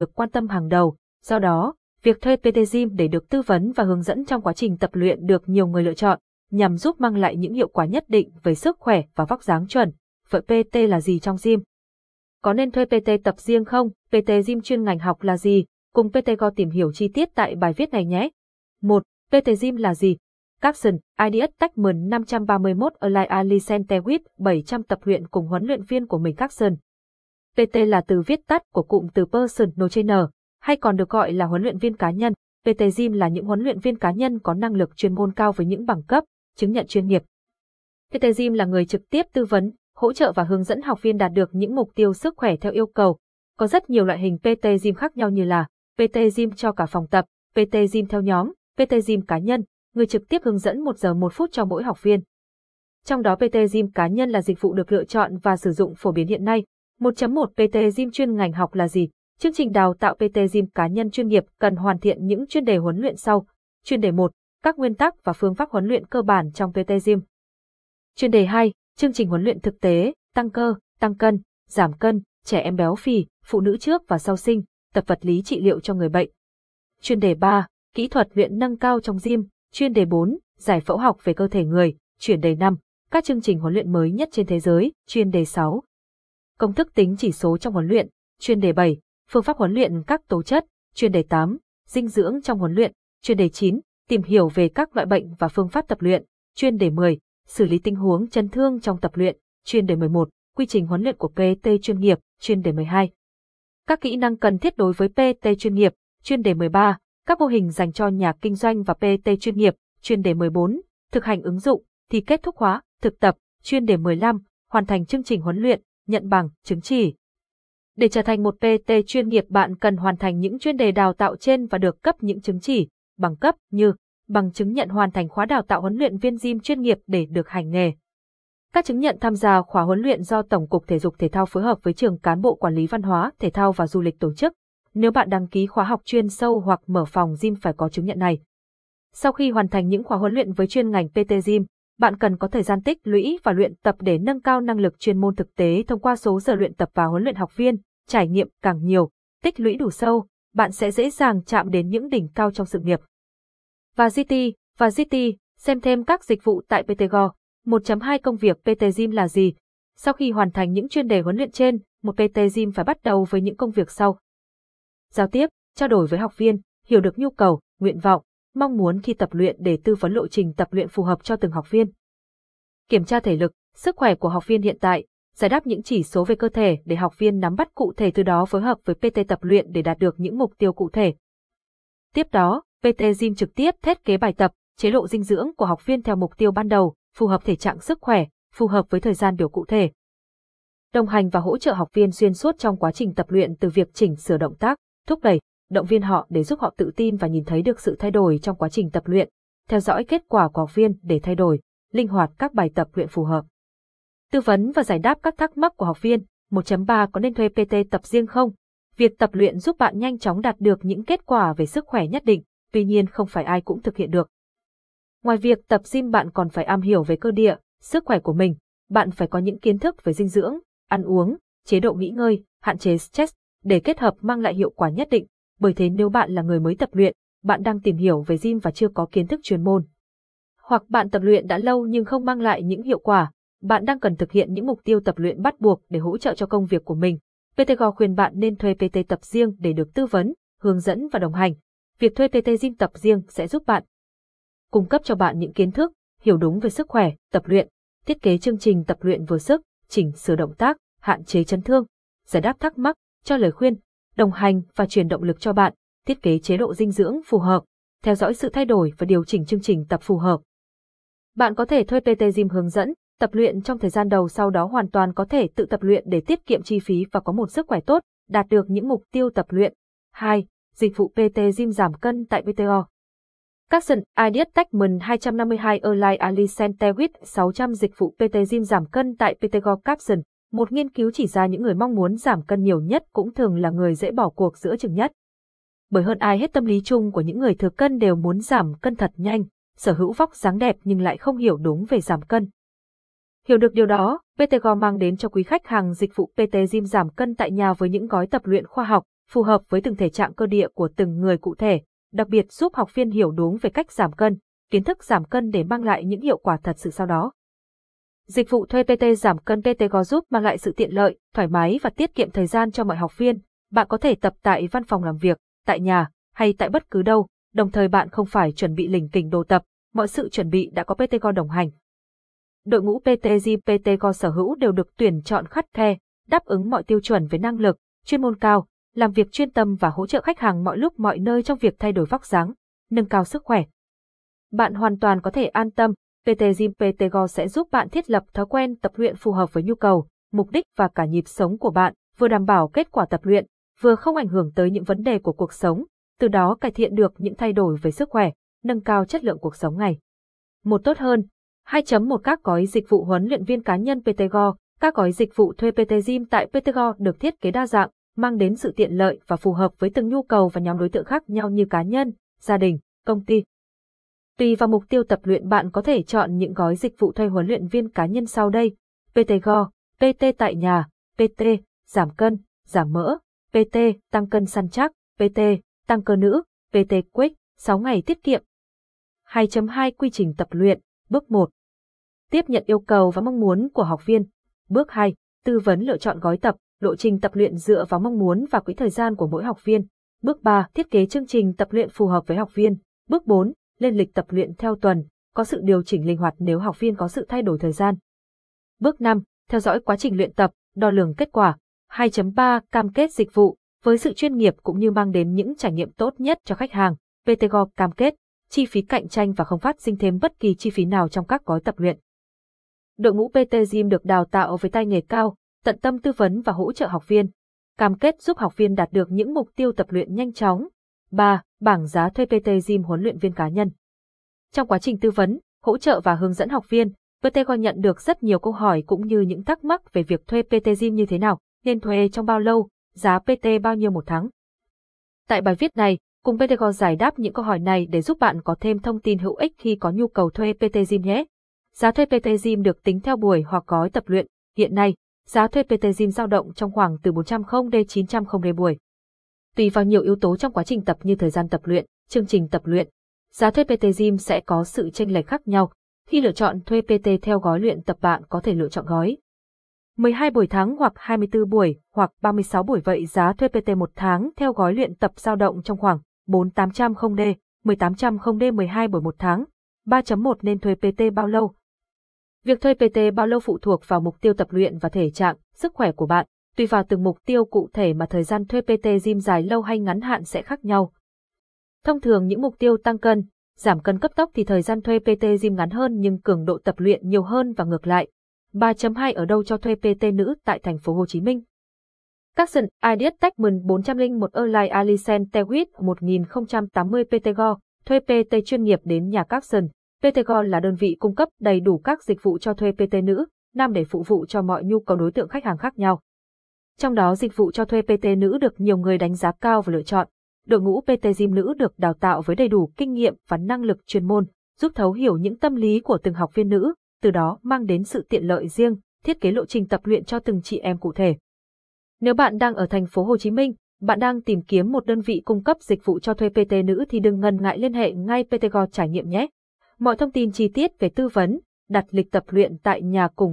được quan tâm hàng đầu. Do đó, việc thuê PT Gym để được tư vấn và hướng dẫn trong quá trình tập luyện được nhiều người lựa chọn, nhằm giúp mang lại những hiệu quả nhất định về sức khỏe và vóc dáng chuẩn. Vậy PT là gì trong gym? Có nên thuê PT tập riêng không? PT Gym chuyên ngành học là gì? Cùng PT Go tìm hiểu chi tiết tại bài viết này nhé. 1. PT Gym là gì? Capson, IDS Techman 531 Align Alicente with 700 tập luyện cùng huấn luyện viên của mình Capson. PT là từ viết tắt của cụm từ Personal Trainer, hay còn được gọi là huấn luyện viên cá nhân. PT Gym là những huấn luyện viên cá nhân có năng lực chuyên môn cao với những bằng cấp, chứng nhận chuyên nghiệp. PT Gym là người trực tiếp tư vấn, hỗ trợ và hướng dẫn học viên đạt được những mục tiêu sức khỏe theo yêu cầu. Có rất nhiều loại hình PT Gym khác nhau như là PT Gym cho cả phòng tập, PT Gym theo nhóm, PT Gym cá nhân, người trực tiếp hướng dẫn 1 giờ 1 phút cho mỗi học viên. Trong đó PT Gym cá nhân là dịch vụ được lựa chọn và sử dụng phổ biến hiện nay. 1.1 PT Gym chuyên ngành học là gì? Chương trình đào tạo PT Gym cá nhân chuyên nghiệp cần hoàn thiện những chuyên đề huấn luyện sau. Chuyên đề 1, các nguyên tắc và phương pháp huấn luyện cơ bản trong PT Gym. Chuyên đề 2, chương trình huấn luyện thực tế, tăng cơ, tăng cân, giảm cân, trẻ em béo phì, phụ nữ trước và sau sinh, tập vật lý trị liệu cho người bệnh. Chuyên đề 3, kỹ thuật luyện nâng cao trong gym, chuyên đề 4, giải phẫu học về cơ thể người, chuyên đề 5, các chương trình huấn luyện mới nhất trên thế giới, chuyên đề 6. Công thức tính chỉ số trong huấn luyện, chuyên đề 7, phương pháp huấn luyện các tố chất, chuyên đề 8, dinh dưỡng trong huấn luyện, chuyên đề 9, tìm hiểu về các loại bệnh và phương pháp tập luyện, chuyên đề 10, xử lý tình huống chấn thương trong tập luyện, chuyên đề 11, quy trình huấn luyện của PT chuyên nghiệp, chuyên đề 12. Các kỹ năng cần thiết đối với PT chuyên nghiệp, chuyên đề 13, các mô hình dành cho nhà kinh doanh và PT chuyên nghiệp, chuyên đề 14, thực hành ứng dụng, thì kết thúc khóa thực tập, chuyên đề 15, hoàn thành chương trình huấn luyện, nhận bằng, chứng chỉ. Để trở thành một PT chuyên nghiệp bạn cần hoàn thành những chuyên đề đào tạo trên và được cấp những chứng chỉ, bằng cấp như bằng chứng nhận hoàn thành khóa đào tạo huấn luyện viên gym chuyên nghiệp để được hành nghề. Các chứng nhận tham gia khóa huấn luyện do Tổng cục Thể dục Thể thao phối hợp với trường cán bộ quản lý văn hóa, thể thao và du lịch tổ chức. Nếu bạn đăng ký khóa học chuyên sâu hoặc mở phòng gym phải có chứng nhận này. Sau khi hoàn thành những khóa huấn luyện với chuyên ngành PT Gym, bạn cần có thời gian tích lũy và luyện tập để nâng cao năng lực chuyên môn thực tế thông qua số giờ luyện tập và huấn luyện học viên, trải nghiệm càng nhiều, tích lũy đủ sâu, bạn sẽ dễ dàng chạm đến những đỉnh cao trong sự nghiệp. Và GT, và GT, xem thêm các dịch vụ tại PTGO. 1.2 Công việc PT Gym là gì? Sau khi hoàn thành những chuyên đề huấn luyện trên, một PT Gym phải bắt đầu với những công việc sau. Giao tiếp, trao đổi với học viên, hiểu được nhu cầu, nguyện vọng, mong muốn khi tập luyện để tư vấn lộ trình tập luyện phù hợp cho từng học viên. Kiểm tra thể lực, sức khỏe của học viên hiện tại, giải đáp những chỉ số về cơ thể để học viên nắm bắt cụ thể từ đó phối hợp với PT tập luyện để đạt được những mục tiêu cụ thể. Tiếp đó, PT Gym trực tiếp thiết kế bài tập, chế độ dinh dưỡng của học viên theo mục tiêu ban đầu, phù hợp thể trạng sức khỏe, phù hợp với thời gian biểu cụ thể. Đồng hành và hỗ trợ học viên xuyên suốt trong quá trình tập luyện từ việc chỉnh sửa động tác, thúc đẩy, động viên họ để giúp họ tự tin và nhìn thấy được sự thay đổi trong quá trình tập luyện, theo dõi kết quả của học viên để thay đổi, linh hoạt các bài tập luyện phù hợp. Tư vấn và giải đáp các thắc mắc của học viên, 1.3 có nên thuê PT tập riêng không? Việc tập luyện giúp bạn nhanh chóng đạt được những kết quả về sức khỏe nhất định, tuy nhiên không phải ai cũng thực hiện được. Ngoài việc tập gym bạn còn phải am hiểu về cơ địa, sức khỏe của mình, bạn phải có những kiến thức về dinh dưỡng, ăn uống, chế độ nghỉ ngơi, hạn chế stress, để kết hợp mang lại hiệu quả nhất định. Bởi thế nếu bạn là người mới tập luyện, bạn đang tìm hiểu về gym và chưa có kiến thức chuyên môn. Hoặc bạn tập luyện đã lâu nhưng không mang lại những hiệu quả, bạn đang cần thực hiện những mục tiêu tập luyện bắt buộc để hỗ trợ cho công việc của mình. PTGO khuyên bạn nên thuê PT tập riêng để được tư vấn, hướng dẫn và đồng hành. Việc thuê PT gym tập riêng sẽ giúp bạn cung cấp cho bạn những kiến thức, hiểu đúng về sức khỏe, tập luyện, thiết kế chương trình tập luyện vừa sức, chỉnh sửa động tác, hạn chế chấn thương, giải đáp thắc mắc, cho lời khuyên, đồng hành và truyền động lực cho bạn, thiết kế chế độ dinh dưỡng phù hợp, theo dõi sự thay đổi và điều chỉnh chương trình tập phù hợp. Bạn có thể thuê PT Gym hướng dẫn, tập luyện trong thời gian đầu sau đó hoàn toàn có thể tự tập luyện để tiết kiệm chi phí và có một sức khỏe tốt, đạt được những mục tiêu tập luyện. 2. Dịch vụ PT Gym giảm cân tại PTO. Capson, Ideas Techman 252 Align Alicente with 600 dịch vụ PT Gym giảm cân tại PTGO Capson. Một nghiên cứu chỉ ra những người mong muốn giảm cân nhiều nhất cũng thường là người dễ bỏ cuộc giữa chừng nhất. Bởi hơn ai hết tâm lý chung của những người thừa cân đều muốn giảm cân thật nhanh, sở hữu vóc dáng đẹp nhưng lại không hiểu đúng về giảm cân. Hiểu được điều đó, PTGO mang đến cho quý khách hàng dịch vụ PT Gym giảm cân tại nhà với những gói tập luyện khoa học, phù hợp với từng thể trạng cơ địa của từng người cụ thể, đặc biệt giúp học viên hiểu đúng về cách giảm cân, kiến thức giảm cân để mang lại những hiệu quả thật sự sau đó. Dịch vụ thuê PT giảm cân PT Go giúp mang lại sự tiện lợi, thoải mái và tiết kiệm thời gian cho mọi học viên. Bạn có thể tập tại văn phòng làm việc, tại nhà hay tại bất cứ đâu, đồng thời bạn không phải chuẩn bị lình kình đồ tập, mọi sự chuẩn bị đã có PT Go đồng hành. Đội ngũ PT Gym PT Go sở hữu đều được tuyển chọn khắt khe, đáp ứng mọi tiêu chuẩn về năng lực, chuyên môn cao, làm việc chuyên tâm và hỗ trợ khách hàng mọi lúc mọi nơi trong việc thay đổi vóc dáng, nâng cao sức khỏe. Bạn hoàn toàn có thể an tâm, PT Gym PT Go sẽ giúp bạn thiết lập thói quen tập luyện phù hợp với nhu cầu, mục đích và cả nhịp sống của bạn, vừa đảm bảo kết quả tập luyện, vừa không ảnh hưởng tới những vấn đề của cuộc sống, từ đó cải thiện được những thay đổi về sức khỏe, nâng cao chất lượng cuộc sống ngày. Một tốt hơn, 2.1 các gói dịch vụ huấn luyện viên cá nhân PT Go, các gói dịch vụ thuê PT Gym tại PT Go được thiết kế đa dạng, mang đến sự tiện lợi và phù hợp với từng nhu cầu và nhóm đối tượng khác nhau như cá nhân, gia đình, công ty. Tùy vào mục tiêu tập luyện bạn có thể chọn những gói dịch vụ thuê huấn luyện viên cá nhân sau đây. PT Go, PT tại nhà, PT, giảm cân, giảm mỡ, PT, tăng cân săn chắc, PT, tăng cơ nữ, PT Quick, 6 ngày tiết kiệm. 2.2 Quy trình tập luyện, bước 1. Tiếp nhận yêu cầu và mong muốn của học viên. Bước 2. Tư vấn lựa chọn gói tập, lộ trình tập luyện dựa vào mong muốn và quỹ thời gian của mỗi học viên. Bước 3. Thiết kế chương trình tập luyện phù hợp với học viên. Bước 4 lên lịch tập luyện theo tuần, có sự điều chỉnh linh hoạt nếu học viên có sự thay đổi thời gian. Bước 5. Theo dõi quá trình luyện tập, đo lường kết quả. 2.3. Cam kết dịch vụ, với sự chuyên nghiệp cũng như mang đến những trải nghiệm tốt nhất cho khách hàng. PTGO cam kết, chi phí cạnh tranh và không phát sinh thêm bất kỳ chi phí nào trong các gói tập luyện. Đội ngũ PT Gym được đào tạo với tay nghề cao, tận tâm tư vấn và hỗ trợ học viên. Cam kết giúp học viên đạt được những mục tiêu tập luyện nhanh chóng. 3 bảng giá thuê PT Gym huấn luyện viên cá nhân. Trong quá trình tư vấn, hỗ trợ và hướng dẫn học viên, PT nhận được rất nhiều câu hỏi cũng như những thắc mắc về việc thuê PT Gym như thế nào, nên thuê trong bao lâu, giá PT bao nhiêu một tháng. Tại bài viết này, cùng PT giải đáp những câu hỏi này để giúp bạn có thêm thông tin hữu ích khi có nhu cầu thuê PT Gym nhé. Giá thuê PT Gym được tính theo buổi hoặc gói tập luyện. Hiện nay, giá thuê PT Gym dao động trong khoảng từ 400 đến 900 D buổi. Tùy vào nhiều yếu tố trong quá trình tập như thời gian tập luyện, chương trình tập luyện, giá thuê PT Gym sẽ có sự chênh lệch khác nhau. Khi lựa chọn thuê PT theo gói luyện tập bạn có thể lựa chọn gói 12 buổi tháng hoặc 24 buổi hoặc 36 buổi vậy giá thuê PT một tháng theo gói luyện tập dao động trong khoảng 4800 D, 1800 D 12 buổi một tháng. 3.1 nên thuê PT bao lâu? Việc thuê PT bao lâu phụ thuộc vào mục tiêu tập luyện và thể trạng, sức khỏe của bạn. Tùy vào từng mục tiêu cụ thể mà thời gian thuê PT gym dài lâu hay ngắn hạn sẽ khác nhau. Thông thường những mục tiêu tăng cân, giảm cân cấp tốc thì thời gian thuê PT gym ngắn hơn nhưng cường độ tập luyện nhiều hơn và ngược lại. 3.2 ở đâu cho thuê PT nữ tại thành phố Hồ Chí Minh? Capson Ideas Techman 401 Erlai Alicent Tewit 1080 PTGO, thuê PT chuyên nghiệp đến nhà Capson. PTGO là đơn vị cung cấp đầy đủ các dịch vụ cho thuê PT nữ, nam để phục vụ cho mọi nhu cầu đối tượng khách hàng khác nhau. Trong đó dịch vụ cho thuê PT nữ được nhiều người đánh giá cao và lựa chọn. Đội ngũ PT Gym nữ được đào tạo với đầy đủ kinh nghiệm và năng lực chuyên môn, giúp thấu hiểu những tâm lý của từng học viên nữ, từ đó mang đến sự tiện lợi riêng, thiết kế lộ trình tập luyện cho từng chị em cụ thể. Nếu bạn đang ở thành phố Hồ Chí Minh, bạn đang tìm kiếm một đơn vị cung cấp dịch vụ cho thuê PT nữ thì đừng ngần ngại liên hệ ngay PTGO trải nghiệm nhé. Mọi thông tin chi tiết về tư vấn, đặt lịch tập luyện tại nhà cùng